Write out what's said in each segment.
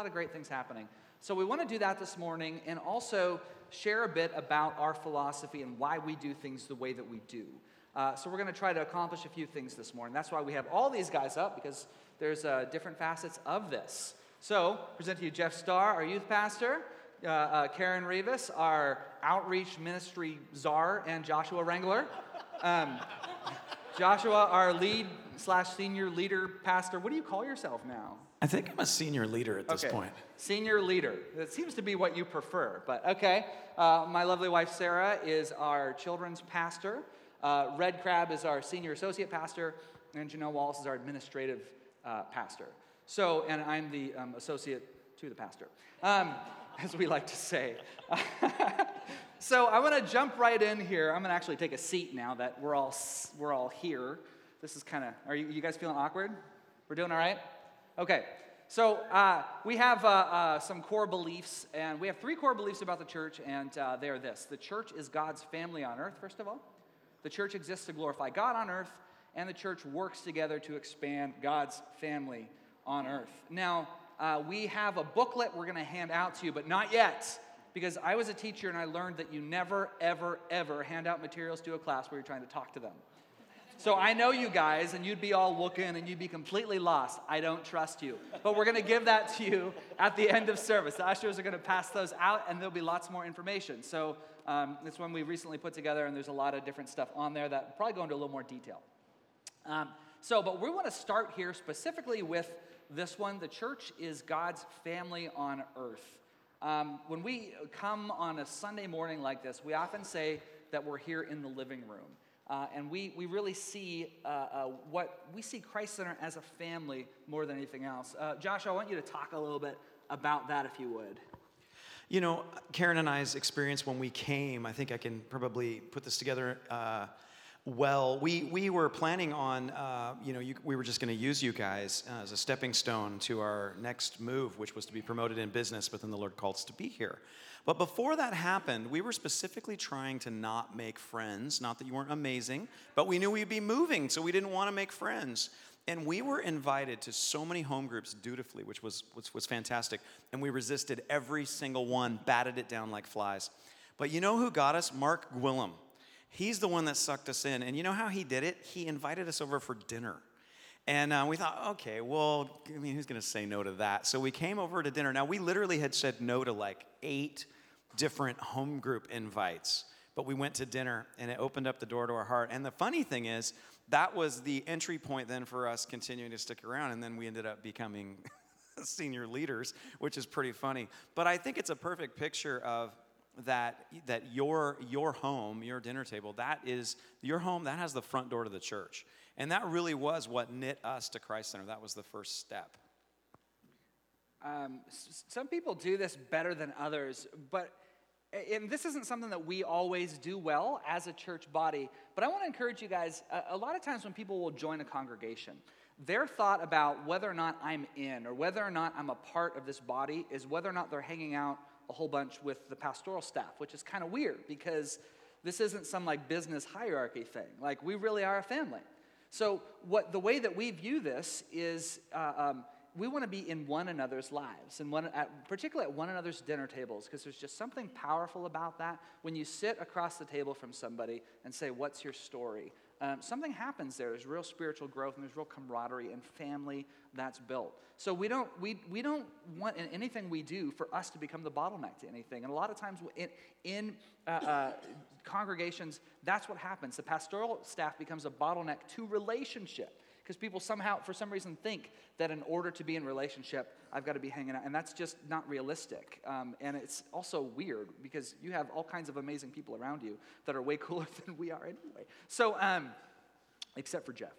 lot of great things happening. So we want to do that this morning and also share a bit about our philosophy and why we do things the way that we do. Uh, so we're going to try to accomplish a few things this morning. That's why we have all these guys up because there's uh, different facets of this. So present to you Jeff Starr, our youth pastor, uh, uh Karen Rivas, our outreach ministry czar, and Joshua Wrangler. Um, Joshua, our lead slash senior leader pastor. What do you call yourself now? I think I'm a senior leader at this okay. point. Senior leader. That seems to be what you prefer, but okay. Uh, my lovely wife Sarah is our children's pastor. Uh, Red Crabb is our senior associate pastor, and Janelle Wallace is our administrative uh, pastor. So, and I'm the um, associate to the pastor, um, as we like to say. so I want to jump right in here. I'm going to actually take a seat now that we're all we're all here. This is kind of. Are you, you guys feeling awkward? We're doing all right. Okay. So uh, we have uh, uh, some core beliefs, and we have three core beliefs about the church, and uh, they are this: the church is God's family on earth. First of all, the church exists to glorify God on earth, and the church works together to expand God's family on earth. Now, uh, we have a booklet we're going to hand out to you, but not yet because I was a teacher and I learned that you never, ever, ever hand out materials to a class where you're trying to talk to them. So I know you guys, and you'd be all looking and you'd be completely lost. I don't trust you. But we're going to give that to you at the end of service. The ushers are going to pass those out, and there'll be lots more information. So um, it's one we recently put together, and there's a lot of different stuff on there that probably go into a little more detail. Um, so, but we want to start here specifically with this one. The church is God's family on earth. Um, when we come on a Sunday morning like this, we often say that we're here in the living room. Uh, and we, we really see uh, uh, what we see Christ Center as a family more than anything else. Uh, Josh, I want you to talk a little bit about that if you would. You know, Karen and I's experience when we came, I think I can probably put this together uh, well. We, we were planning on, uh, you know, you, we were just going to use you guys as a stepping stone to our next move, which was to be promoted in business, but then the Lord called us to be here. But before that happened, we were specifically trying to not make friends. Not that you weren't amazing, but we knew we'd be moving, so we didn't want to make friends. And we were invited to so many home groups dutifully, which was, was, was fantastic. And we resisted every single one, batted it down like flies. But you know who got us? Mark Gwillem. He's the one that sucked us in. And you know how he did it? He invited us over for dinner. And uh, we thought, okay, well, I mean, who's going to say no to that? So we came over to dinner. Now, we literally had said no to like eight different home group invites, but we went to dinner and it opened up the door to our heart. And the funny thing is, that was the entry point then for us continuing to stick around. And then we ended up becoming senior leaders, which is pretty funny. But I think it's a perfect picture of that that your your home your dinner table that is your home that has the front door to the church and that really was what knit us to Christ Center. That was the first step. Um, some people do this better than others, but and this isn't something that we always do well as a church body, but I want to encourage you guys. A, a lot of times when people will join a congregation, their thought about whether or not I'm in or whether or not I'm a part of this body is whether or not they're hanging out a whole bunch with the pastoral staff, which is kind of weird because this isn't some like business hierarchy thing. Like we really are a family. So, what the way that we view this is uh, um, we want to be in one another's lives, and one, at, particularly at one another's dinner tables, because there's just something powerful about that. When you sit across the table from somebody and say, "What's your story?" Um, something happens there. There's real spiritual growth, and there's real camaraderie and family that's built. So we don't we, we don't want in anything we do for us to become the bottleneck to anything. And a lot of times in in uh, uh, congregations, that's what happens. The pastoral staff becomes a bottleneck to relationship because people somehow, for some reason, think that in order to be in relationship, I've got to be hanging out, and that's just not realistic. Um, and it's also weird because you have all kinds of amazing people around you that are way cooler than we are anyway. So, um, except for Jeff.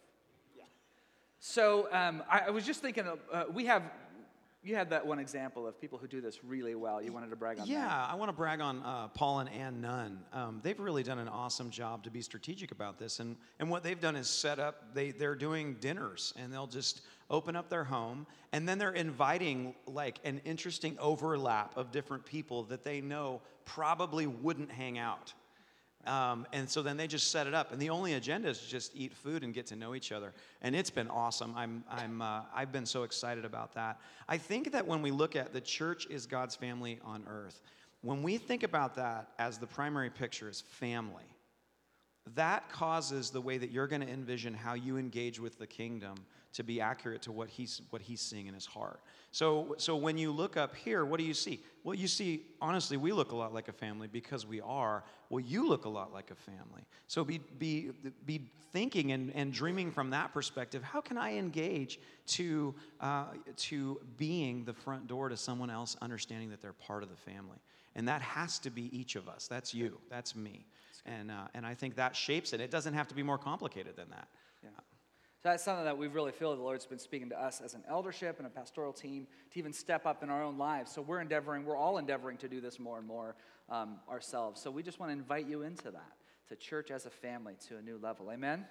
So um, I, I, was just thinking, uh, we have you had that one example of people who do this really well. You wanted to brag on yeah, that. Yeah, I want to brag on uh, Paul and Ann Nunn. Um, they've really done an awesome job to be strategic about this. And, and what they've done is set up, they, they're doing dinners, and they'll just open up their home, and then they're inviting like an interesting overlap of different people that they know probably wouldn't hang out. Um, and so then they just set it up, and the only agenda is just eat food and get to know each other. And it's been awesome. I'm, I'm, uh, I've been so excited about that. I think that when we look at the church is God's family on earth, when we think about that as the primary picture is family, that causes the way that you're going to envision how you engage with the kingdom to be accurate to what he's what he's seeing in his heart. So so when you look up here, what do you see? Well, you see honestly, we look a lot like a family because we are. Well, you look a lot like a family. So be be be thinking and, and dreaming from that perspective. How can I engage to uh, to being the front door to someone else understanding that they're part of the family? And that has to be each of us. That's you. That's me. And, uh, and I think that shapes it. It doesn't have to be more complicated than that. So that's something that we really feel the Lord's been speaking to us as an eldership and a pastoral team to even step up in our own lives. So we're endeavoring, we're all endeavoring to do this more and more um, ourselves. So we just want to invite you into that, to church as a family to a new level. Amen?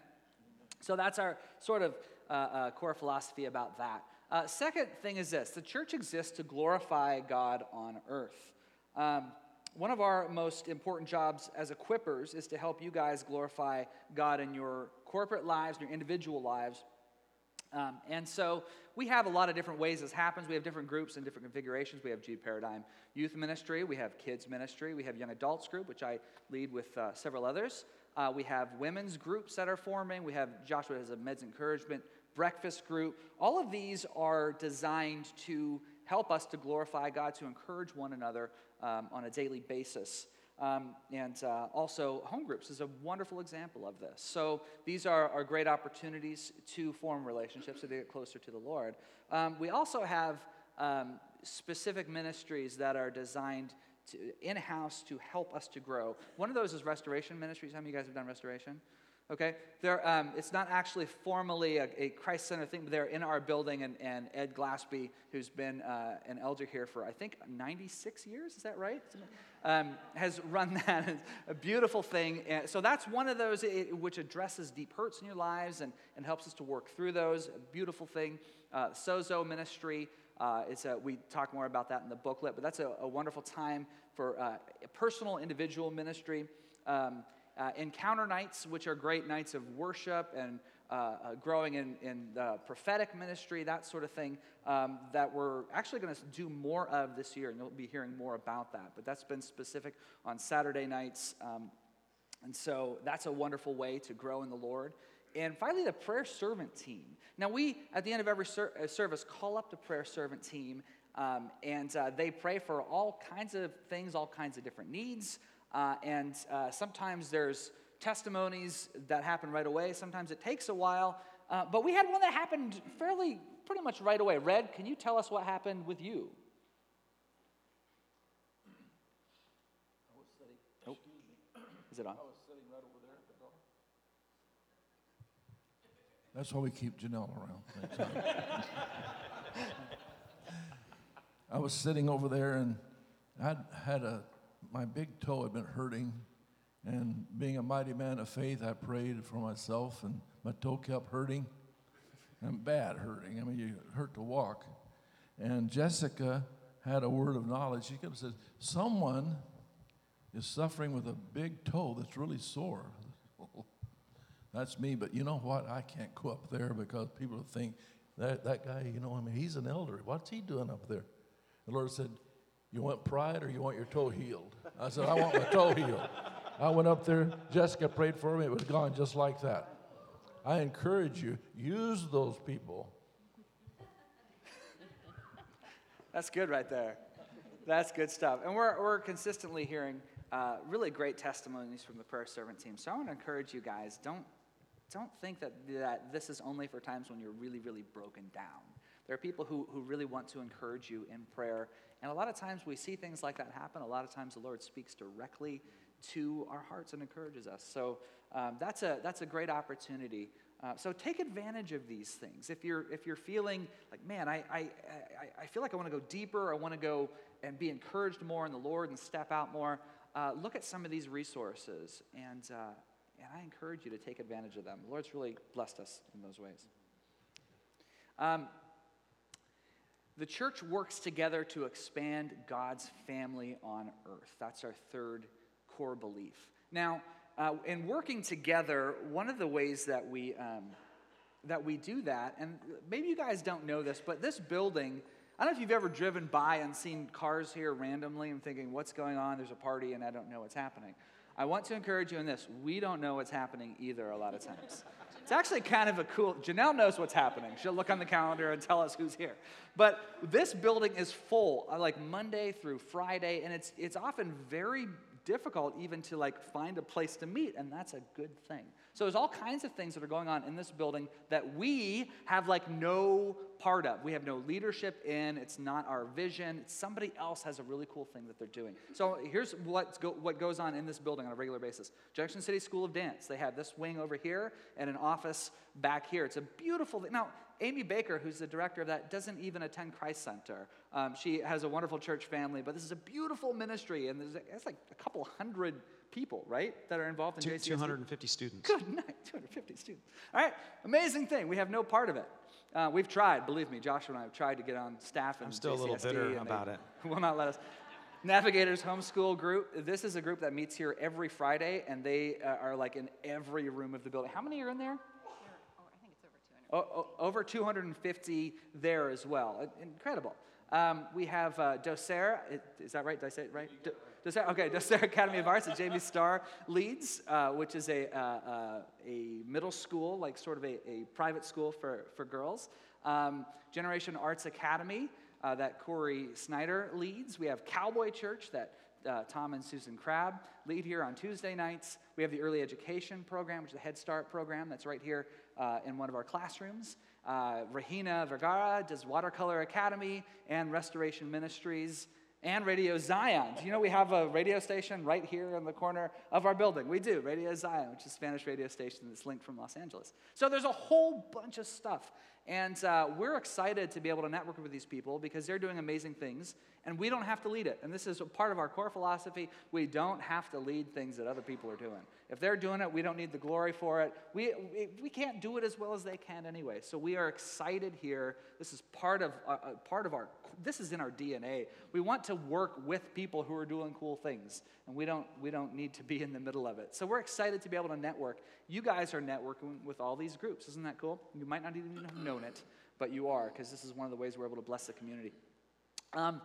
So that's our sort of uh, uh, core philosophy about that. Uh, second thing is this the church exists to glorify God on earth. Um, one of our most important jobs as equippers is to help you guys glorify God in your corporate lives, in your individual lives. Um, and so we have a lot of different ways this happens. We have different groups and different configurations. We have G Paradigm Youth Ministry, we have Kids Ministry, we have Young Adults Group, which I lead with uh, several others. Uh, we have women's groups that are forming. We have Joshua has a Meds Encouragement breakfast group. All of these are designed to help us to glorify God, to encourage one another um, on a daily basis. Um, and uh, also, home groups is a wonderful example of this. So, these are, are great opportunities to form relationships, to get closer to the Lord. Um, we also have um, specific ministries that are designed in house to help us to grow. One of those is restoration ministries. How many of you guys have done restoration? Okay, um, it's not actually formally a, a Christ Center thing, but they're in our building, and, and Ed Glaspie, who's been uh, an elder here for I think 96 years, is that right? Um, has run that. It's a beautiful thing. And so that's one of those it, which addresses deep hurts in your lives and, and helps us to work through those. A beautiful thing. Uh, Sozo Ministry. Uh, it's a, we talk more about that in the booklet, but that's a, a wonderful time for uh, personal, individual ministry. Um, uh, encounter nights, which are great nights of worship and uh, uh, growing in, in the prophetic ministry, that sort of thing, um, that we're actually going to do more of this year, and you'll be hearing more about that. But that's been specific on Saturday nights. Um, and so that's a wonderful way to grow in the Lord. And finally, the prayer servant team. Now, we, at the end of every ser- uh, service, call up the prayer servant team, um, and uh, they pray for all kinds of things, all kinds of different needs. Uh, and uh, sometimes there's testimonies that happen right away. Sometimes it takes a while. Uh, but we had one that happened fairly, pretty much right away. Red, can you tell us what happened with you? Oh. Is it on? That's why we keep Janelle around. I was sitting over there and I had a my big toe had been hurting. And being a mighty man of faith, I prayed for myself, and my toe kept hurting and bad hurting. I mean, you hurt to walk. And Jessica had a word of knowledge. She kept saying, Someone is suffering with a big toe that's really sore. that's me, but you know what? I can't go up there because people think that, that guy, you know, I mean, he's an elder. What's he doing up there? The Lord said, You want pride or you want your toe healed? I said, I want my toe healed. I went up there, Jessica prayed for me, it was gone just like that. I encourage you, use those people. That's good right there. That's good stuff. And we're, we're consistently hearing uh, really great testimonies from the prayer servant team. So I want to encourage you guys don't, don't think that, that this is only for times when you're really, really broken down. There are people who, who really want to encourage you in prayer and a lot of times we see things like that happen. A lot of times the Lord speaks directly to our hearts and encourages us. So um, that's, a, that's a great opportunity. Uh, so take advantage of these things. If you're, if you're feeling like, man, I, I, I, I feel like I want to go deeper, I want to go and be encouraged more in the Lord and step out more, uh, look at some of these resources. And, uh, and I encourage you to take advantage of them. The Lord's really blessed us in those ways. Um, the church works together to expand God's family on earth. That's our third core belief. Now, Uh, in working together, one of the ways that we, um, that we do that, and maybe you guys don't know this, but this building, I don't know if you've ever driven by and seen cars here randomly and thinking, what's going on? There's a party and I don't know what's happening. I want to encourage you in this. We don't know what's happening either a lot of times. It's actually kind of a cool, Janelle knows what's happening. She'll look on the calendar and tell us who's here. But this building is full, uh, like Monday through Friday, and it's, it's often very difficult even to like find a place to meet, and that's a good thing. So there's all kinds of things that are going on in this building that we have like no part of. We have no leadership in. It's not our vision. Somebody else has a really cool thing that they're doing. So here's what's go, what goes on in this building on a regular basis. Junction City School of Dance. They have this wing over here and an office back here. It's a beautiful thing. Now, Amy Baker, who's the director of that, doesn't even attend Christ Center. Um, she has a wonderful church family, but this is a beautiful ministry, and there's it's like a couple hundred people, right, that are involved in Two, JCSD. 250 students. Good night, 250 students. All right, amazing thing. We have no part of it. Uh, we've tried, believe me, Joshua and I have tried to get on staff. In I'm still a little bitter and they about it. Will not let us. Navigators Homeschool Group. This is a group that meets here every Friday, and they uh, are like in every room of the building. How many are in there? Oh, I think it's over 200. O- o- over 250 there as well. Incredible. Um, we have uh, Docere, i- is that right? Did I say it right? Do- Docere, okay, Docere Academy of Arts that Jamie Starr leads, uh, which is a, uh, uh, a middle school, like sort of a, a private school for, for girls. Um, Generation Arts Academy uh, that Corey Snyder leads. We have Cowboy Church that uh, Tom and Susan Crabb lead here on Tuesday nights. We have the Early Education Program, which is the Head Start program that's right here uh, in one of our classrooms. Uh, Rahina Vergara does Watercolor Academy and Restoration Ministries and Radio Zion. Do you know we have a radio station right here in the corner of our building? We do, Radio Zion, which is a Spanish radio station that's linked from Los Angeles. So there's a whole bunch of stuff. And uh, we're excited to be able to network with these people because they're doing amazing things, and we don't have to lead it. And this is part of our core philosophy. We don't have to lead things that other people are doing. If they're doing it, we don't need the glory for it. We, we, we can't do it as well as they can anyway. So we are excited here. This is part of, uh, uh, part of our, this is in our DNA. We want to work with people who are doing cool things, and we don't, we don't need to be in the middle of it. So we're excited to be able to network. You guys are networking with all these groups. Isn't that cool? You might not even have known it, but you are, because this is one of the ways we're able to bless the community. Um,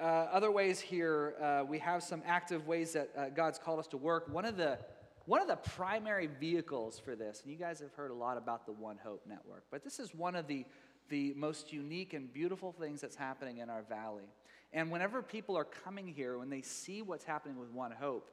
uh, other ways here, uh, we have some active ways that uh, God's called us to work. One of the one of the primary vehicles for this, and you guys have heard a lot about the One Hope Network, but this is one of the the most unique and beautiful things that's happening in our valley. And whenever people are coming here, when they see what's happening with One Hope,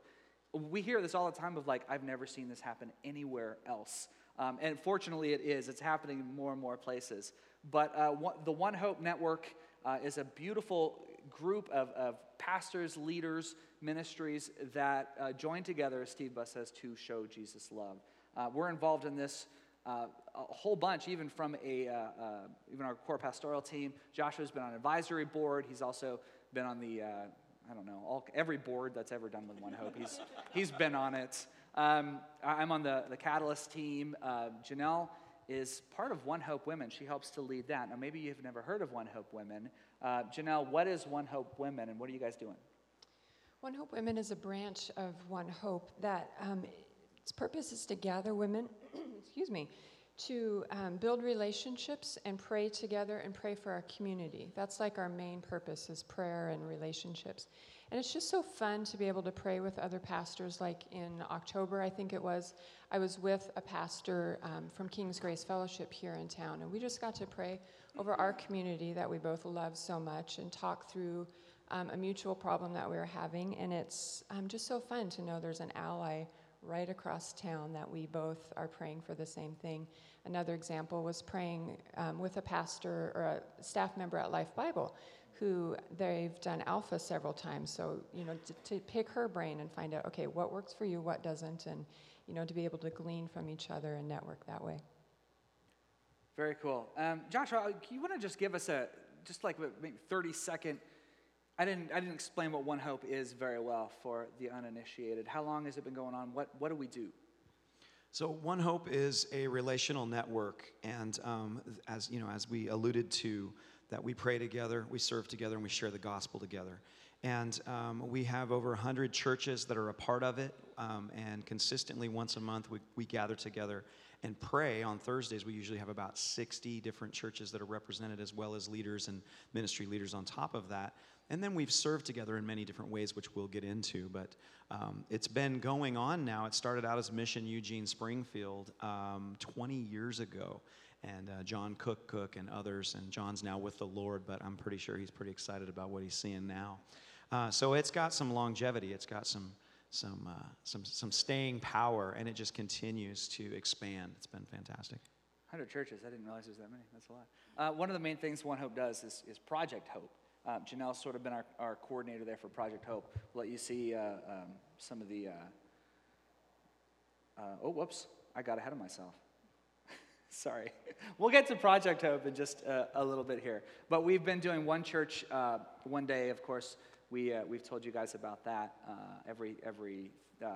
we hear this all the time of like, I've never seen this happen anywhere else. Um, and fortunately, it is. It's happening in more and more places. But uh, the One Hope Network uh, is a beautiful group of, of pastors, leaders, ministries that uh, join together, as Steve Buss says, to show Jesus love. Uh, we're involved in this uh, a whole bunch, even from a, uh, uh, even our core pastoral team. Joshua's been on advisory board. He's also been on the, uh, I don't know, all, every board that's ever done with One Hope. He's, he's been on it. Um, I'm on the, the Catalyst team. Janelle is part of One Hope Women. She helps to lead that. Now, maybe you've never heard of One Hope Women. Uh, Janelle, what is One Hope Women and what are you guys doing? One Hope Women is a branch of One Hope that um, its purpose is to gather women, excuse me, to um, build relationships and pray together and pray for our community. That's like our main purpose is prayer and relationships. And it's just so fun to be able to pray with other pastors. Like in October, I think it was, I was with a pastor um, from King's Grace Fellowship here in town, and we just got to pray over our community that we both love so much and talk through um, a mutual problem that we were having. And it's um, just so fun to know there's an ally right across town that we both are praying for the same thing. Another example was praying um, with a pastor or a staff member at Life Bible who they've done alpha several times. So, you know, to, to pick her brain and find out, okay, what works for you, what doesn't, and, you know, to be able to glean from each other and network that way. Very cool. Um, Joshua, you want to just give us a, just like maybe 30 second, I didn't, I didn't explain what One Hope is very well for the uninitiated. How long has it been going on? What, what do we do? So One Hope is a relational network, and um, as you know, as we alluded to, that we pray together, we serve together, and we share the gospel together. And um, we have over 100 churches that are a part of it. Um, and consistently, once a month, we, we gather together and pray. On Thursdays, we usually have about 60 different churches that are represented, as well as leaders and ministry leaders on top of that. And then we've served together in many different ways, which we'll get into. But um, it's been going on now. It started out as Mission Eugene Springfield um, 20 years ago. And uh, John Cook Cook and others. And John's now with the Lord, but I'm pretty sure he's pretty excited about what he's seeing now. Uh, so it's got some longevity. It's got some some, uh, some, some staying power, and it just continues to expand. It's been fantastic. 100 churches. I didn't realize there's that many. That's a lot. Uh, one of the main things One Hope does is, is Project Hope. Um, Janelle's sort of been our, our coordinator there for Project Hope. We'll let you see uh, um, some of the. Uh, uh, oh, whoops. I got ahead of myself. Sorry. We'll get to Project Hope in just uh, a little bit here. But we've been doing one church uh, one day, of course. We, we've told you guys about that every, every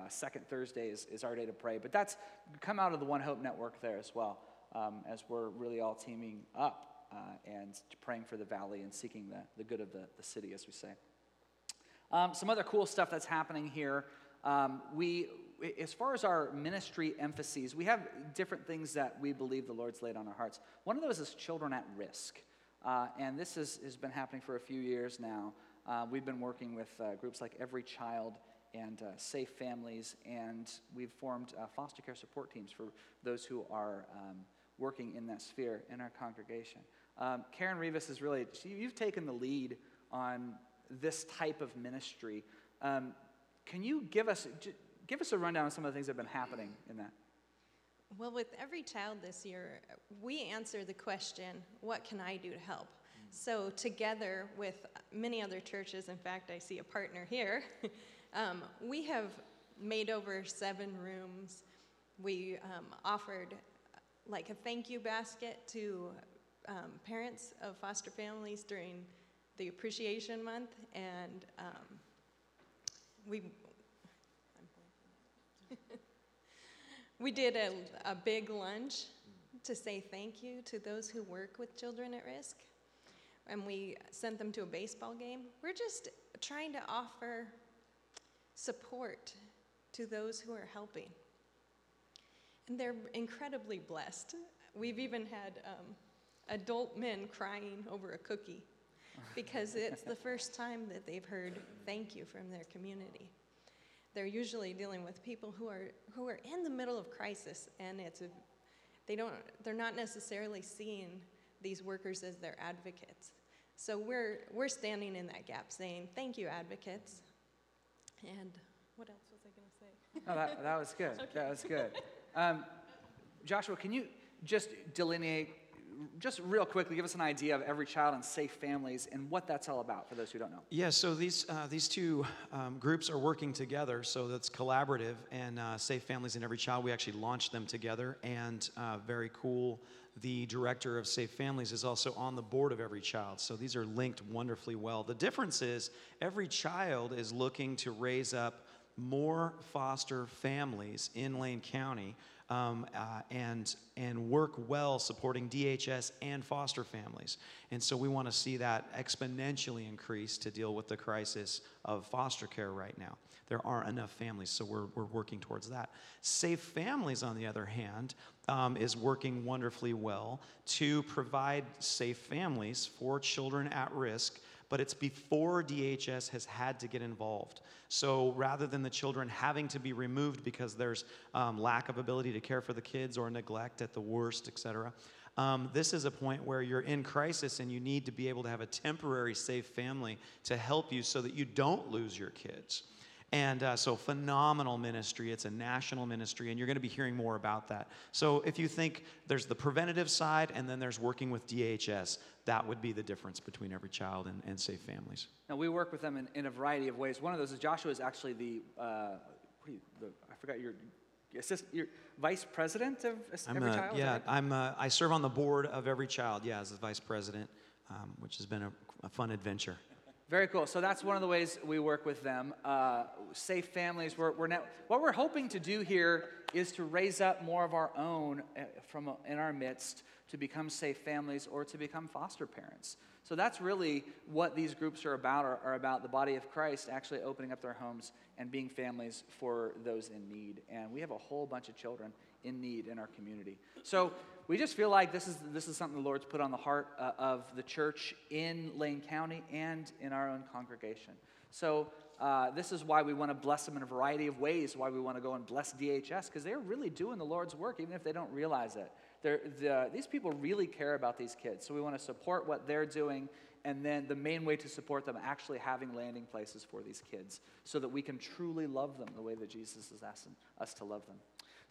second Thursday is, is our day to pray. But that's come out of the One Hope Network there as well, um, as we're really all teaming up uh, and praying for the valley and seeking the, the good of the, the city, as we say. Um, some other cool stuff that's happening here. Um, we, as far as our ministry emphases, we have different things that we believe the Lord's laid on our hearts. One of those is children at risk. Uh, and this is, has been happening for a few years now. Uh, we've been working with uh, groups like Every Child and uh, Safe Families, and we've formed uh, foster care support teams for those who are um, working in that sphere in our congregation. Um, Karen Rivas is really, she, you've taken the lead on this type of ministry. Um, can you give us, give us a rundown of some of the things that have been happening in that? Well, with every child this year, we answer the question, What can I do to help? So, together with many other churches, in fact, I see a partner here, um, we have made over seven rooms. We um, offered like a thank you basket to um, parents of foster families during the Appreciation Month, and um, we we did a, a big lunch to say thank you to those who work with children at risk, and we sent them to a baseball game. We're just trying to offer support to those who are helping. And they're incredibly blessed. We've even had um, adult men crying over a cookie because it's the first time that they've heard thank you from their community. They're usually dealing with people who are who are in the middle of crisis and it's a, they don't they're not necessarily seeing these workers as their advocates. So we're we're standing in that gap saying thank you advocates. And what else was I going to say? oh, that, that was good. Okay. That was good. Um, Joshua, can you just delineate just real quickly, give us an idea of Every Child and Safe Families and what that's all about for those who don't know. Yeah, so these, uh, these two um, groups are working together, so that's collaborative. And uh, Safe Families and Every Child, we actually launched them together. And uh, very cool, the director of Safe Families is also on the board of Every Child. So these are linked wonderfully well. The difference is Every Child is looking to raise up more foster families in Lane County um, uh, and, and work well supporting DHS and foster families. And so we want to see that exponentially increase to deal with the crisis of foster care right now. There aren't enough families, so we're, we're working towards that. Safe Families, on the other hand, um, is working wonderfully well to provide safe families for children at risk but it's before DHS has had to get involved. So rather than the children having to be removed because there's um, lack of ability to care for the kids or neglect at the worst, et cetera, um, this is a point where you're in crisis and you need to be able to have a temporary safe family to help you so that you don't lose your kids. And uh, so, phenomenal ministry. It's a national ministry, and you're going to be hearing more about that. So, if you think there's the preventative side and then there's working with DHS, that would be the difference between every child and, and safe families. Now, we work with them in, in a variety of ways. One of those is Joshua is actually the, uh, you, the I forgot your, assist, your vice president of Every a, Child? Yeah, right? I'm a, I serve on the board of Every Child, yeah, as the vice president, um, which has been a, a fun adventure. Very cool. So that's one of the ways we work with them. Uh, safe families. We're, we're now, what we're hoping to do here is to raise up more of our own uh, from uh, in our midst to become safe families or to become foster parents. So that's really what these groups are about, are, are about the body of Christ actually opening up their homes and being families for those in need. And we have a whole bunch of children in need in our community. So we just feel like this is, this is something the Lord's put on the heart uh, of the church in Lane County and in our own congregation. So uh, this is why we want to bless them in a variety of ways, why we want to go and bless DHS, because they're really doing the Lord's work, even if they don't realize it. The, these people really care about these kids. So we want to support what they're doing, and then the main way to support them actually having landing places for these kids so that we can truly love them the way that Jesus is asking us to love them.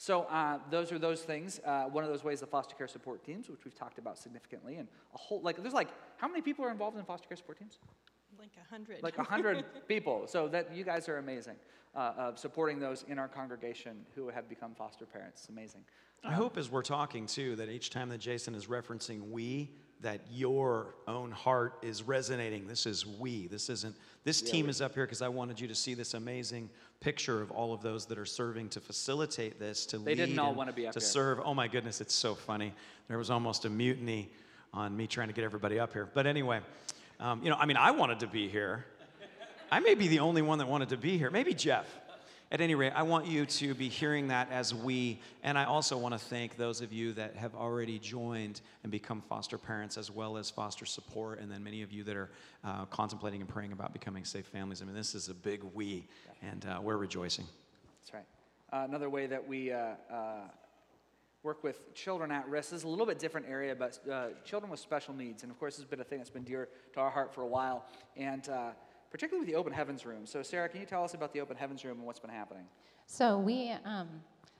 So uh, those are those things. Uh, one of those ways, the foster care support teams, which we've talked about significantly, and a whole like there's like how many people are involved in foster care support teams? Like a hundred. Like a hundred people. So that you guys are amazing uh, of supporting those in our congregation who have become foster parents. It's amazing. I hope as we're talking too that each time that Jason is referencing we, that your own heart is resonating. This is we. This isn't. This team is up here because I wanted you to see this amazing picture of all of those that are serving to facilitate this, to They lead, didn't all wanna be up to here. serve. Oh my goodness, it's so funny. There was almost a mutiny on me trying to get everybody up here. But anyway, um, you know, I mean, I wanted to be here. I may be the only one that wanted to be here. Maybe Jeff. At any rate, I want you to be hearing that as we, and I also want to thank those of you that have already joined and become foster parents as well as foster support, and then many of you that are uh, contemplating and praying about becoming safe families. I mean, this is a big we, and uh, we're rejoicing. That's right. Uh, another way that we uh, uh, work with children at risk this is a little bit different area, but uh, children with special needs. And of course, has been a thing that's been dear to our heart for a while, and uh, particularly with the Open Heavens Room. So, Sarah, can you tell us about the Open Heavens Room and what's been happening? So we, um,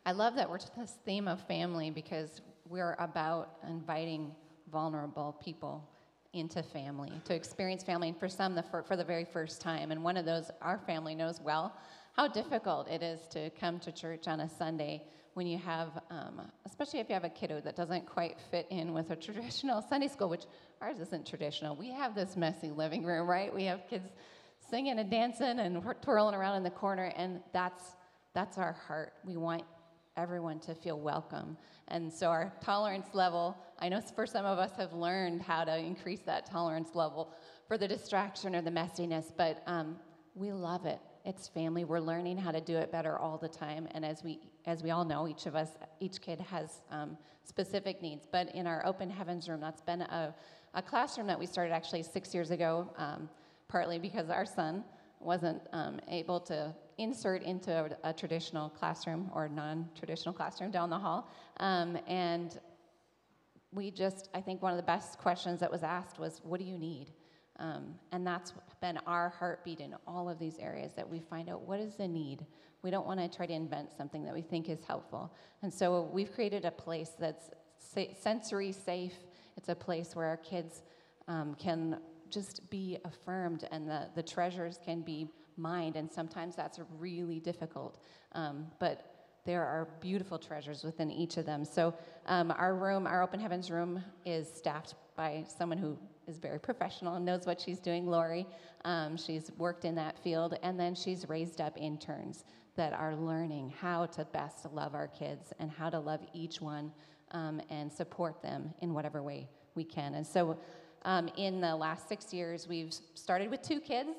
I love that we're to this theme of family because we're about inviting vulnerable people into family to experience family, and for some, the for, for the very first time. And one of those, our family knows well how difficult it is to come to church on a Sunday when you have, um, especially if you have a kiddo that doesn't quite fit in with a traditional Sunday school, which ours isn't traditional. We have this messy living room, right? We have kids singing and dancing and twirling around in the corner, and that's that's our heart. We want everyone to feel welcome. And so our tolerance level, I know for some of us have learned how to increase that tolerance level for the distraction or the messiness, but um, we love it. It's family. We're learning how to do it better all the time. And as we, as we all know, each of us, each kid has um, specific needs. But in our open heavens room, that's been a, a classroom that we started actually six years ago, um, partly because our son wasn't um, able to insert into a, a traditional classroom or non-traditional classroom down the hall. Um, and we just, I think one of the best questions that was asked was, what do you need? Um, and that's been our heartbeat in all of these areas that we find out what is the need. We don't want to try to invent something that we think is helpful. And so we've created a place that's sa- sensory safe. It's a place where our kids um, can just be affirmed and the, the treasures can be mined. And sometimes that's really difficult. Um, but there are beautiful treasures within each of them. So, um, our room, our Open Heavens room, is staffed by someone who is very professional and knows what she's doing, Lori. Um, she's worked in that field, and then she's raised up interns that are learning how to best love our kids and how to love each one um, and support them in whatever way we can. And so, um, in the last six years, we've started with two kids.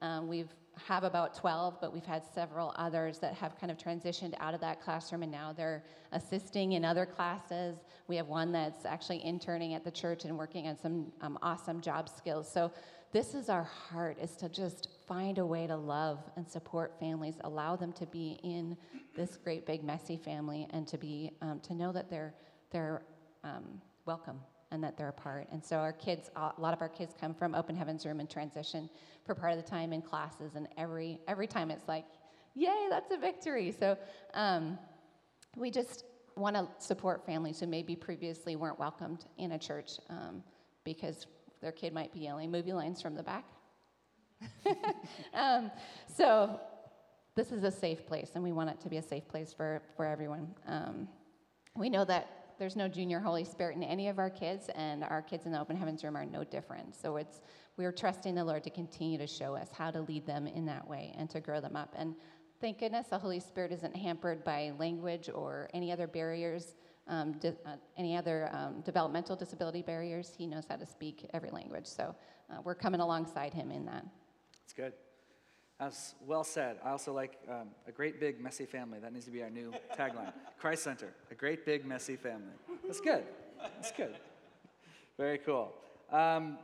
Um, we've have about 12, but we've had several others that have kind of transitioned out of that classroom and now they're assisting in other classes. We have one that's actually interning at the church and working on some um, awesome job skills. So this is our heart is to just find a way to love and support families, allow them to be in this great big messy family and to be um, to know that they're they're um, welcome and that they're a part. And so our kids, a lot of our kids come from Open Heavens Room and transition for part of the time in classes, and every every time it's like, yay, that's a victory. So um, we just want to support families who maybe previously weren't welcomed in a church um, because their kid might be yelling movie lines from the back. um, so this is a safe place, and we want it to be a safe place for, for everyone. Um, we know that there's no junior Holy Spirit in any of our kids, and our kids in the Open Heavens Room are no different. So it's we're trusting the Lord to continue to show us how to lead them in that way and to grow them up. And thank goodness the Holy Spirit isn't hampered by language or any other barriers um, di- uh, any other um, developmental disability barriers. He knows how to speak every language. So uh, we're coming alongside him in that. That's good. That's well said. I also like um, a great big messy family. That needs to be our new tagline. Christ Center, a great big messy family. That's good. That's good. Very cool. Um,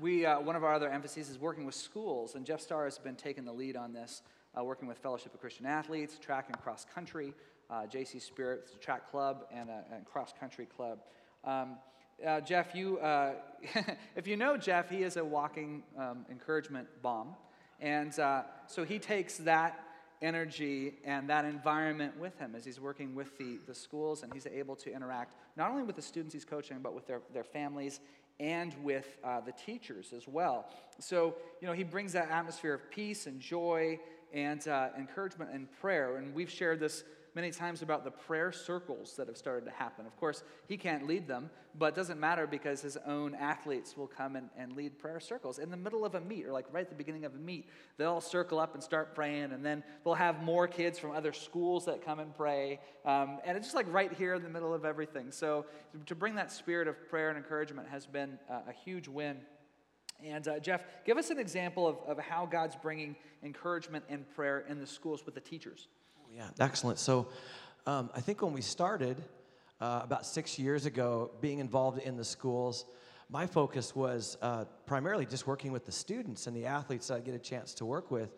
we, uh, one of our other emphases is working with schools, and Jeff Starr has been taking the lead on this, uh, working with Fellowship of Christian Athletes, track and cross country, uh, JC Spirit track club, and a, and cross country club. Um, uh, Jeff, you, uh, if you know Jeff, he is a walking um, encouragement bomb. And uh, so he takes that energy and that environment with him as he's working with the, the schools, and he's able to interact not only with the students he's coaching, but with their, their families and with uh, the teachers as well. So, you know, he brings that atmosphere of peace and joy and uh, encouragement and prayer. And we've shared this many times about the prayer circles that have started to happen. Of course, he can't lead them, but it doesn't matter because his own athletes will come and, and lead prayer circles in the middle of a meet or like right at the beginning of a meet. They'll circle up and start praying, and then they'll have more kids from other schools that come and pray. Um, and it's just like right here in the middle of everything. So to bring that spirit of prayer and encouragement has been uh, a huge win. And uh, Jeff, give us an example of, of how God's bringing encouragement and prayer in the schools with the teachers. Yeah, excellent. So um, I think when we started uh, about six years ago, being involved in the schools, my focus was uh, primarily just working with the students and the athletes that I get a chance to work with.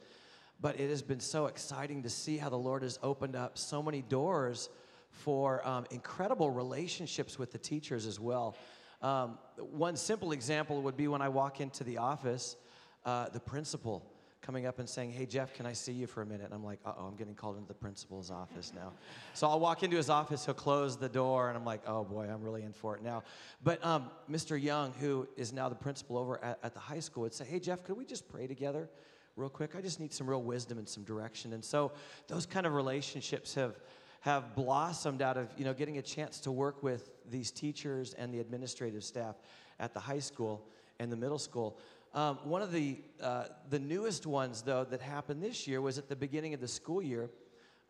But it has been so exciting to see how the Lord has opened up so many doors for um, incredible relationships with the teachers as well. Um, one simple example would be when I walk into the office, uh, the principal coming up and saying, Hey, Jeff, can I see you for a minute? And I'm like, Uh oh, I'm getting called into the principal's office now. so I'll walk into his office, he'll close the door, and I'm like, Oh boy, I'm really in for it now. But um, Mr. Young, who is now the principal over at, at the high school, would say, Hey, Jeff, could we just pray together? Real quick, I just need some real wisdom and some direction. And so those kind of relationships have have blossomed out of you know getting a chance to work with these teachers and the administrative staff at the high school and the middle school. Um, one of the uh, the newest ones though that happened this year was at the beginning of the school year.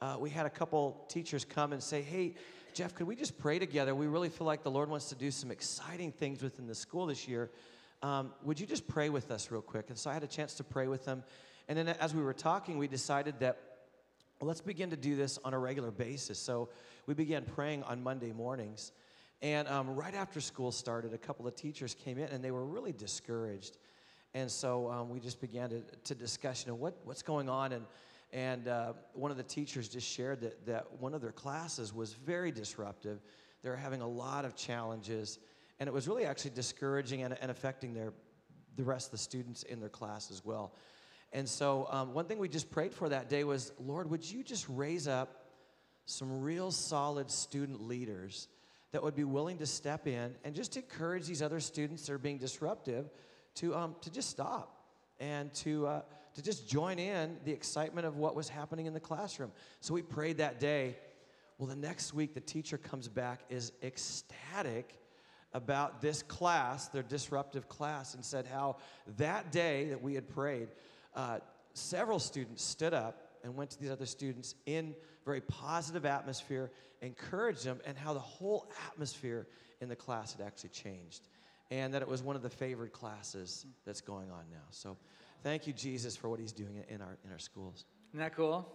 Uh, we had a couple teachers come and say, "Hey, Jeff, could we just pray together? We really feel like the Lord wants to do some exciting things within the school this year. Um, would you just pray with us real quick?" And so I had a chance to pray with them. And then as we were talking, we decided that well, let's begin to do this on a regular basis. So we began praying on Monday mornings. And um, right after school started, a couple of teachers came in and they were really discouraged. And so um, we just began to, to discuss, you know, what, what's going on. And, and uh, one of the teachers just shared that, that one of their classes was very disruptive. They were having a lot of challenges. And it was really actually discouraging and, and affecting their, the rest of the students in their class as well. And so, um, one thing we just prayed for that day was, Lord, would you just raise up some real solid student leaders that would be willing to step in and just encourage these other students that are being disruptive to, um, to just stop and to, uh, to just join in the excitement of what was happening in the classroom. So we prayed that day. Well, the next week, the teacher comes back, is ecstatic about this class, their disruptive class, and said how that day that we had prayed, uh, several students stood up and went to these other students in very positive atmosphere, encouraged them, and how the whole atmosphere in the class had actually changed. And that it was one of the favored classes that's going on now. So thank you, Jesus, for what he's doing in our, in our schools. Isn't that cool?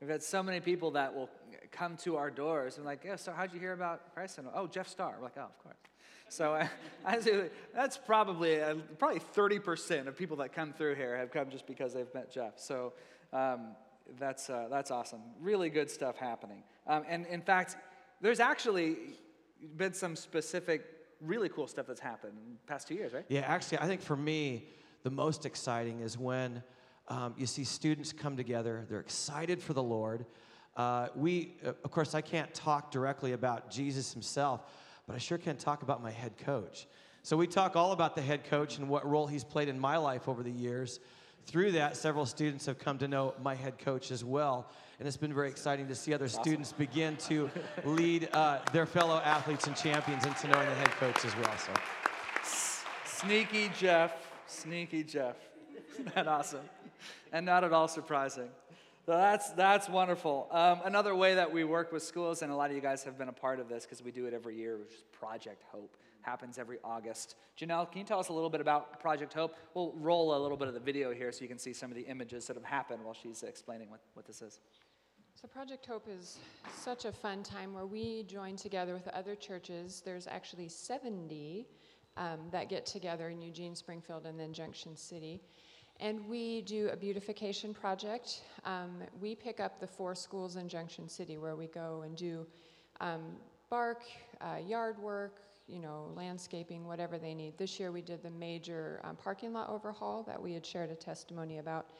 We've had so many people that will come to our doors and like, yeah, so how'd you hear about Christ Center? Oh, Jeff Starr. We're like, oh, of course. So I, I that's probably uh, probably 30% of people that come through here have come just because they've met Jeff. So um, that's, uh, that's awesome. Really good stuff happening. Um, and in fact, there's actually been some specific, really cool stuff that's happened in the past two years, right? Yeah, actually, I think for me, the most exciting is when um, you see students come together, they're excited for the Lord. Uh, we, uh, of course, I can't talk directly about Jesus himself, but I sure can talk about my head coach. So we talk all about the head coach and what role he's played in my life over the years. Through that, several students have come to know my head coach as well. And it's been very exciting to see other awesome. students begin to lead uh, their fellow athletes and champions into knowing the head coach as well. So. Sneaky Jeff, sneaky Jeff. Isn't that awesome? And not at all surprising. So that's, that's wonderful. Um, another way that we work with schools, and a lot of you guys have been a part of this because we do it every year, which is Project Hope. Happens every August. Janelle, can you tell us a little bit about Project Hope? We'll roll a little bit of the video here so you can see some of the images that have happened while she's explaining what, what this is. So, Project Hope is such a fun time where we join together with other churches. There's actually 70 um, that get together in Eugene, Springfield, and then Junction City. And we do a beautification project. Um, we pick up the four schools in Junction City where we go and do um, bark, uh, yard work, you know, landscaping, whatever they need. This year we did the major um, parking lot overhaul that we had shared a testimony about.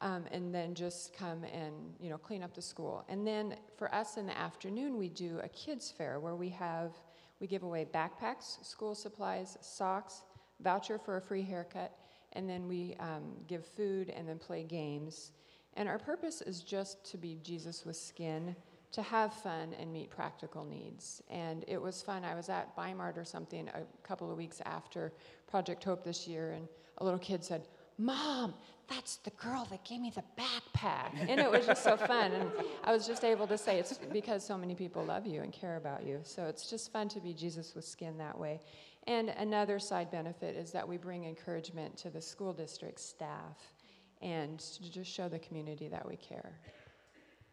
Um, and then just come and you know clean up the school. And then for us in the afternoon, we do a kids fair where we have we give away backpacks, school supplies, socks, voucher for a free haircut, and then we um, give food and then play games. And our purpose is just to be Jesus with skin, to have fun and meet practical needs. And it was fun. I was at Weimar or something a couple of weeks after Project Hope this year, and a little kid said, Mom, that's the girl that gave me the backpack. And it was just so fun. And I was just able to say it's because so many people love you and care about you. So it's just fun to be Jesus with skin that way. And another side benefit is that we bring encouragement to the school district staff and to just show the community that we care.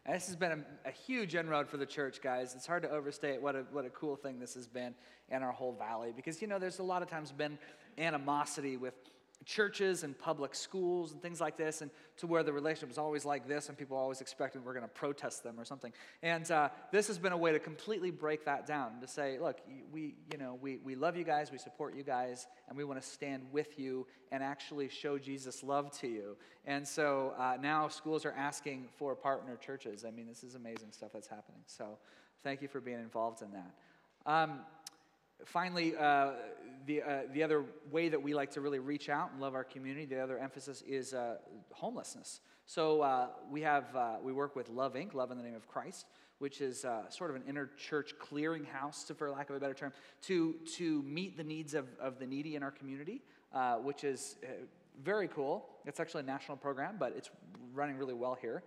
And this has been a, a, huge inroad for the church, guys. It's hard to overstate what a, what a cool thing this has been in our whole valley because, you know, there's a lot of times been animosity with churches and public schools and things like this, and to where the relationship is always like this, and people always expecting we're going to protest them or something. And uh, this has been a way to completely break that down to say, look, we, you know, we, we love you guys, we support you guys, and we want to stand with you and actually show Jesus' love to you. And so uh, now schools are asking for partner churches. I mean, this is amazing stuff that's happening. So thank you for being involved in that. Um, finally, uh, the, uh, the other way that we like to really reach out and love our community, the other emphasis is uh, homelessness. So uh, we have, uh, we work with Love Inc., Love in the Name of Christ, which is uh, sort of an inter-church clearinghouse, to, for lack of a better term, to, to meet the needs of, of the needy in our community, which is very cool. It's actually a national program, but it's running really well here.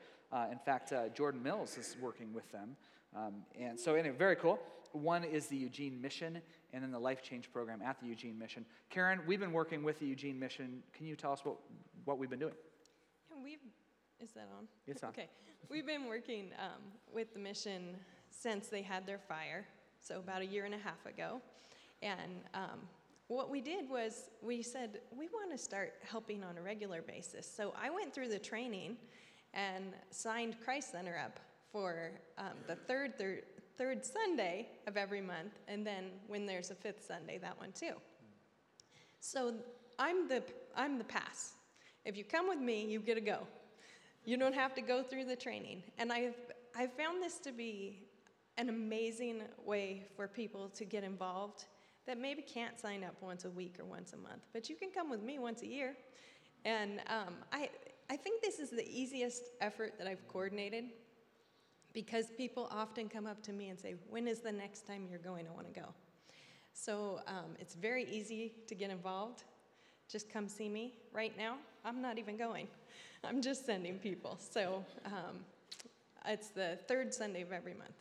in fact, Jordan Mills is working with them. Um, and so, anyway, very cool. One is the Eugene Mission, and then the Life Change Program at the Eugene Mission. Karen, we've been working with the Eugene Mission. Can you tell us what, what we've been doing? We've, is that on? It's on. Okay. We've been working um, with the mission since they had their fire, so about a year and a half ago. And um, what we did was we said, we want to start helping on a regular basis. So I went through the training and signed Christ Center up for um, the third, third, third Sunday of every month, and then when there's a fifth Sunday, that one too. So I'm the, I'm the pass. If you come with me, you get to go. You don't have to go through the training. And I've, I've found this to be an amazing way for people to get involved that maybe can't sign up once a week or once a month, but you can come with me once a year. And um, I, I think this is the easiest effort that I've coordinated because people often come up to me and say, When is the next time you're going to want to go? So um, it's very easy to get involved. Just come see me right now. I'm not even going, I'm just sending people. So um, it's the third Sunday of every month.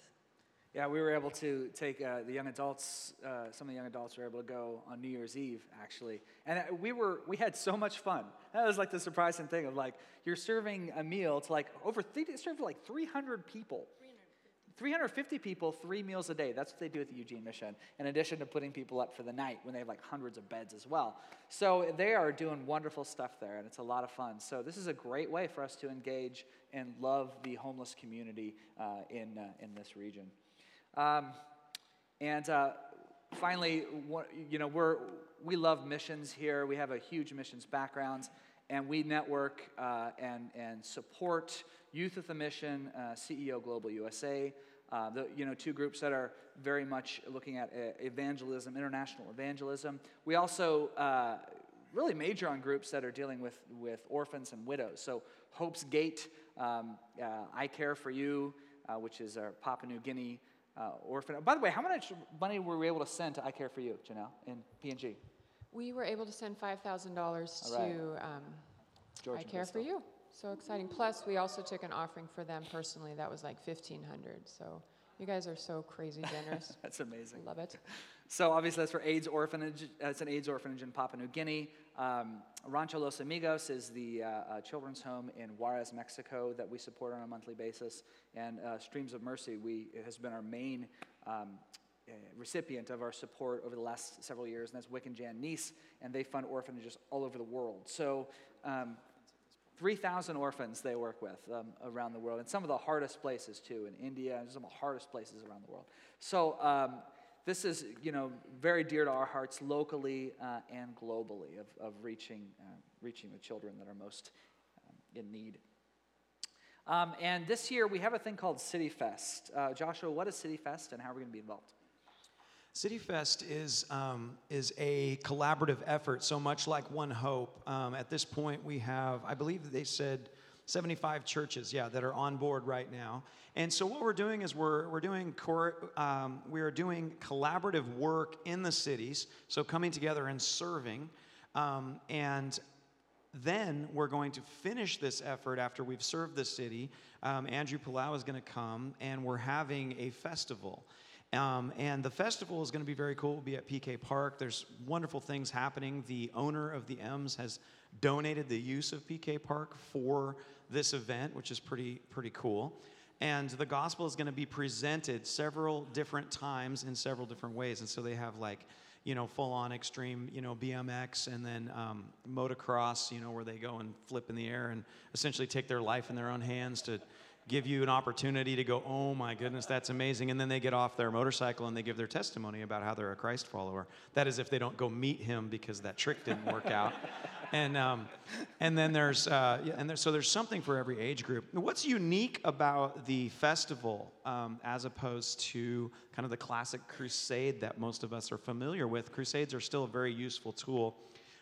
Yeah, we were able to take uh, the young adults. Uh, some of the young adults were able to go on New Year's Eve, actually, and uh, we were we had so much fun. That was like the surprising thing of like you're serving a meal to like over they served like 300 people. 350 people, three meals a day. That's what they do at the Eugene Mission, in addition to putting people up for the night when they have like hundreds of beds as well. So they are doing wonderful stuff there, and it's a lot of fun. So this is a great way for us to engage and love the homeless community uh, in, uh, in this region. Um, and uh, finally, you know, we're, we love missions here. We have a huge missions background, and we network uh, and, and support Youth with a Mission, uh, CEO Global USA. Uh, the, you know, two groups that are very much looking at uh, evangelism, international evangelism. We also uh, really major on groups that are dealing with, with orphans and widows. So Hope's Gate, um, I Care for You, which is our Papua New Guinea uh, orphan. By the way, how much money were we able to send to I Care for You, Janelle, in PNG? We were able to send $5,000 to um, I Care for You. So exciting. Plus, we also took an offering for them personally. That was like 1500 So you guys are so crazy generous. That's amazing. Love it. So obviously that's for AIDS orphanage. It's an AIDS orphanage in Papua New Guinea. Um, Rancho Los Amigos is the uh, uh, children's home in Juarez, Mexico, that we support on a monthly basis. And uh, Streams of Mercy we, has been our main um, uh, recipient of our support over the last several years, and that's Wick and Jan Nease, and they fund orphanages all over the world. So um, 3,000 orphans they work with um, around the world, and some of the hardest places too, in India, and some of the hardest places around the world. So um, this is, you know, very dear to our hearts locally uh, and globally of, of reaching, uh, reaching the children that are most um, in need. Um, and this year we have a thing called City Fest. Uh, Joshua, what is City Fest, and how are we going to be involved? CityFest is, um, is a collaborative effort, so much like One Hope. Um, at this point, we have, I believe they said 75 churches, yeah, that are on board right now. And so what we're doing is we're, we're doing cor- um, we are doing collaborative work in the cities, so coming together and serving. Um, and then we're going to finish this effort after we've served the city. Um, Andrew Palau is going to come, and we're having a festival. Um, and the festival is going to be very cool. We'll be at PK Park. There's wonderful things happening. The owner of the Ems has donated the use of PK Park for this event, which is pretty pretty cool. And the gospel is going to be presented several different times in several different ways. And so they have like, you know, full on extreme, you know, BMX and then um, motocross, you know, where they go and flip in the air and essentially take their life in their own hands to give you an opportunity to go, oh my goodness, that's amazing. And then they get off their motorcycle and they give their testimony about how they're a Christ follower. That is, if they don't go meet him because that trick didn't work out. And, um, and then there's, uh, yeah, and there's, so there's something for every age group. What's unique about the festival um, as opposed to kind of the classic crusade that most of us are familiar with? Crusades are still a very useful tool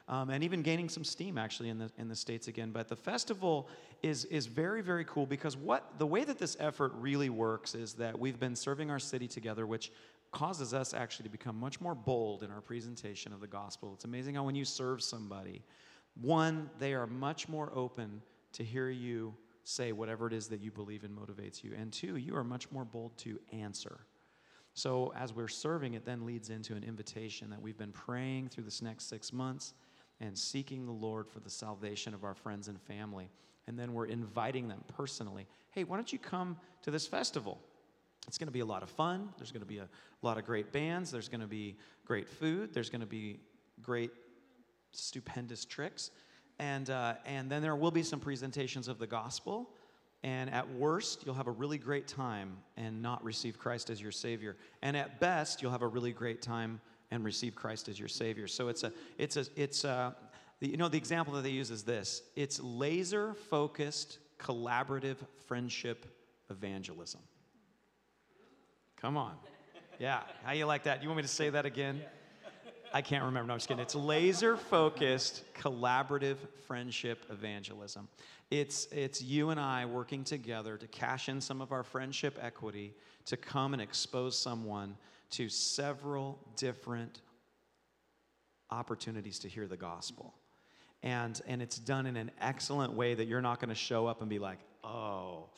um, and even gaining some steam actually in the, in the States again. But the festival is, is very, very cool because what the way that this effort really works is that we've been serving our city together, which causes us actually to become much more bold in our presentation of the gospel. It's amazing how when you serve somebody, one, they are much more open to hear you say whatever it is that you believe and motivates you. And two, you are much more bold to answer. So, as we're serving, it then leads into an invitation that we've been praying through this next six months and seeking the Lord for the salvation of our friends and family. And then we're inviting them personally hey, why don't you come to this festival? It's going to be a lot of fun. There's going to be a lot of great bands. There's going to be great food. There's going to be great, stupendous tricks. And, uh, and then there will be some presentations of the gospel. And at worst, you'll have a really great time and not receive Christ as your Savior. And at best, you'll have a really great time and receive Christ as your Savior. So it's a, it's a, it's a, the, you know, the example that they use is this it's laser focused, collaborative friendship evangelism. Come on. Yeah. How you like that? You want me to say that again? I can't remember. No, I'm just kidding. It's laser focused, collaborative friendship evangelism. It's, it's you and I working together to cash in some of our friendship equity to come and expose someone to several different opportunities to hear the gospel. And, and it's done in an excellent way that you're not going to show up and be like, oh,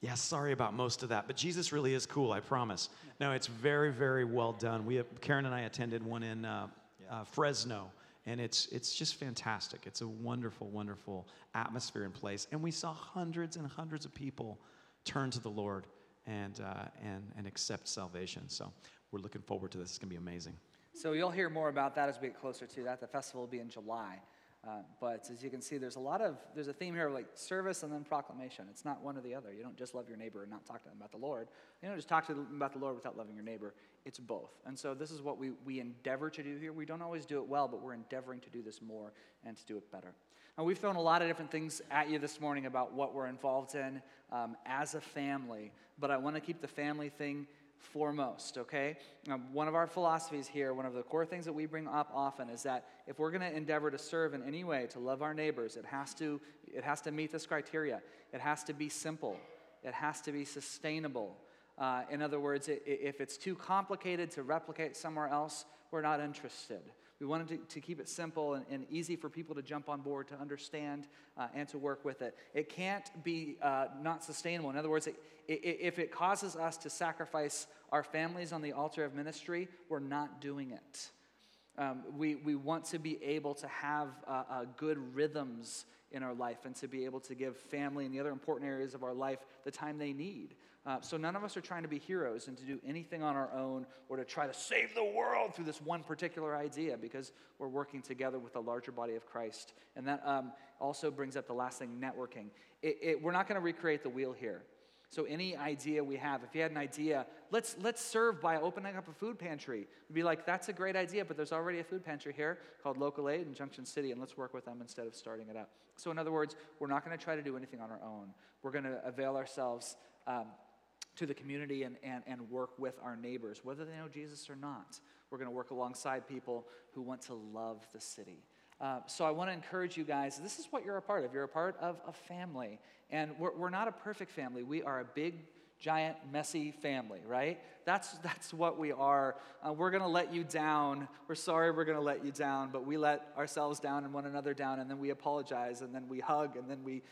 yeah, sorry about most of that, but Jesus really is cool, I promise. No, it's very, very well done. We have, Karen and I attended one in uh, uh, Fresno, and it's, it's just fantastic. It's a wonderful, wonderful atmosphere and place. And we saw hundreds and hundreds of people turn to the Lord and, uh, and, and accept salvation. So we're looking forward to this. It's going to be amazing. So you'll hear more about that as we get closer to that. The festival will be in July. Uh, but as you can see, there's a lot of, there's a theme here of like service and then proclamation. It's not one or the other. You don't just love your neighbor and not talk to them about the Lord. You don't just talk to them about the Lord without loving your neighbor. It's both. And so this is what we, we endeavor to do here. We don't always do it well, but we're endeavoring to do this more and to do it better. Now, we've thrown a lot of different things at you this morning about what we're involved in um, as a family, but I want to keep the family thing foremost, okay? Um, one of our philosophies here, one of the core things that we bring up often is that if we're going to endeavor to serve in any way, to love our neighbors, it has to, it has to meet this criteria. It has to be simple, it has to be sustainable. Uh, in other words, it, if it's too complicated to replicate somewhere else, we're not interested. We wanted to, to keep it simple and, and, easy for people to jump on board, to understand, uh, and to work with it. It can't be uh, not sustainable. In other words, it, it, if it causes us to sacrifice our families on the altar of ministry, we're not doing it. Um, we, we want to be able to have uh, uh, good rhythms in our life and to be able to give family and the other important areas of our life the time they need. Uh, so none of us are trying to be heroes and to do anything on our own or to try to save the world through this one particular idea because we're working together with a larger body of Christ. And that um, also brings up the last thing networking. It, it, we're not going to recreate the wheel here. So any idea we have, if you had an idea, let's let's serve by opening up a food pantry. We'd be like, that's a great idea, but there's already a food pantry here called Local Aid in Junction City, and let's work with them instead of starting it up. So in other words, we're not going to try to do anything on our own. We're going to avail ourselves um, to the community and, and, and work with our neighbors, whether they know Jesus or not. We're going to work alongside people who want to love the city. Uh, so I want to encourage you guys this is what you're a part of. You're a part of a family. And we're, we're not a perfect family. We are a big, giant, messy family, right? That's, that's what we are. Uh, we're going to let you down. We're sorry we're going to let you down, but we let ourselves down and one another down, and then we apologize, and then we hug, and then we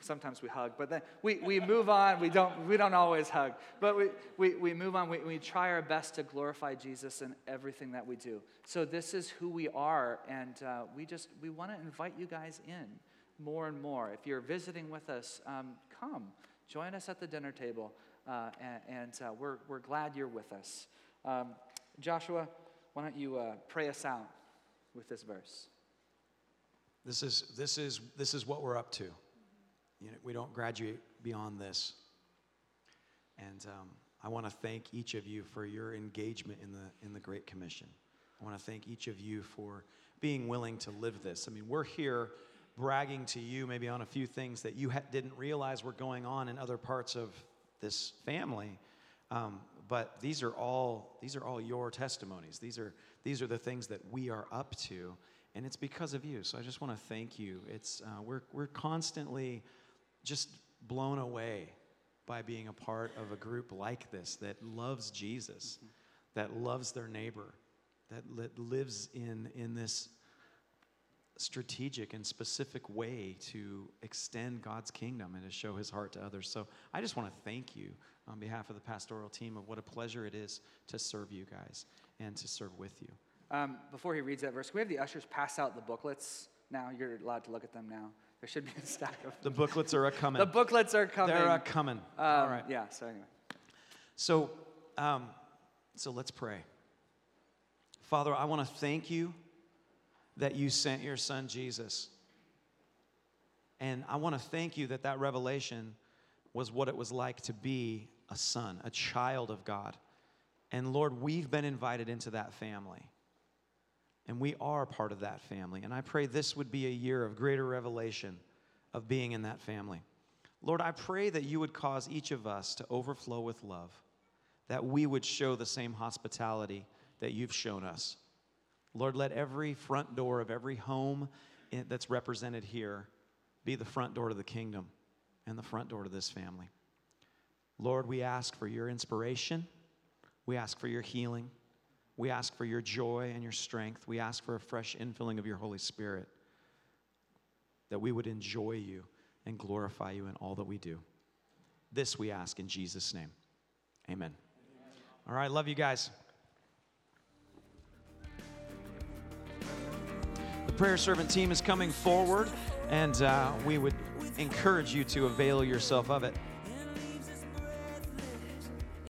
sometimes we hug, but then we, we move on. We don't, we don't always hug, but we, we, we move on. We, we try our best to glorify Jesus in everything that we do. So this is who we are, and uh, we just, we want to invite you guys in more and more. If you're visiting with us, um, come. Join us at the dinner table, uh, and, and uh, we're, we're glad you're with us. Um, Joshua, why don't you uh, pray us out with this verse? This is, this, is, this is what we're up to. You know, we don't graduate beyond this. And um, I want to thank each of you for your engagement in the, in the Great Commission. I want to thank each of you for being willing to live this. I mean, we're here bragging to you maybe on a few things that you ha- didn't realize were going on in other parts of this family. Um, but these are all these are all your testimonies. These are these are the things that we are up to, and it's because of you. So I just want to thank you. It's uh, we're we're constantly just blown away by being a part of a group like this that loves Jesus, mm-hmm. that loves their neighbor, that li- lives in, in this strategic and specific way to extend God's kingdom and to show his heart to others. So I just want to thank you on behalf of the pastoral team of what a pleasure it is to serve you guys and to serve with you. Um, before he reads that verse, we have the ushers pass out the booklets now. You're allowed to look at them now. There should be a stack of The booklets are a coming. The booklets are coming. They're a coming. Um, All right. Yeah, so anyway. So, um, so let's pray. Father, I want to thank you that you sent your son Jesus. And I want to thank you that that revelation was what it was like to be a son, a child of God. And Lord, we've been invited into that family. And we are part of that family. And I pray this would be a year of greater revelation of being in that family. Lord, I pray that you would cause each of us to overflow with love, that we would show the same hospitality that you've shown us. Lord, let every front door of every home that's represented here be the front door to the kingdom and the front door to this family. Lord, we ask for your inspiration. We ask for your healing. We ask for your joy and your strength. We ask for a fresh infilling of your Holy Spirit, that we would enjoy you and glorify you in all that we do. This we ask in Jesus' name. Amen. All right, love you guys. The prayer servant team is coming forward, and uh, we would encourage you to avail yourself of it.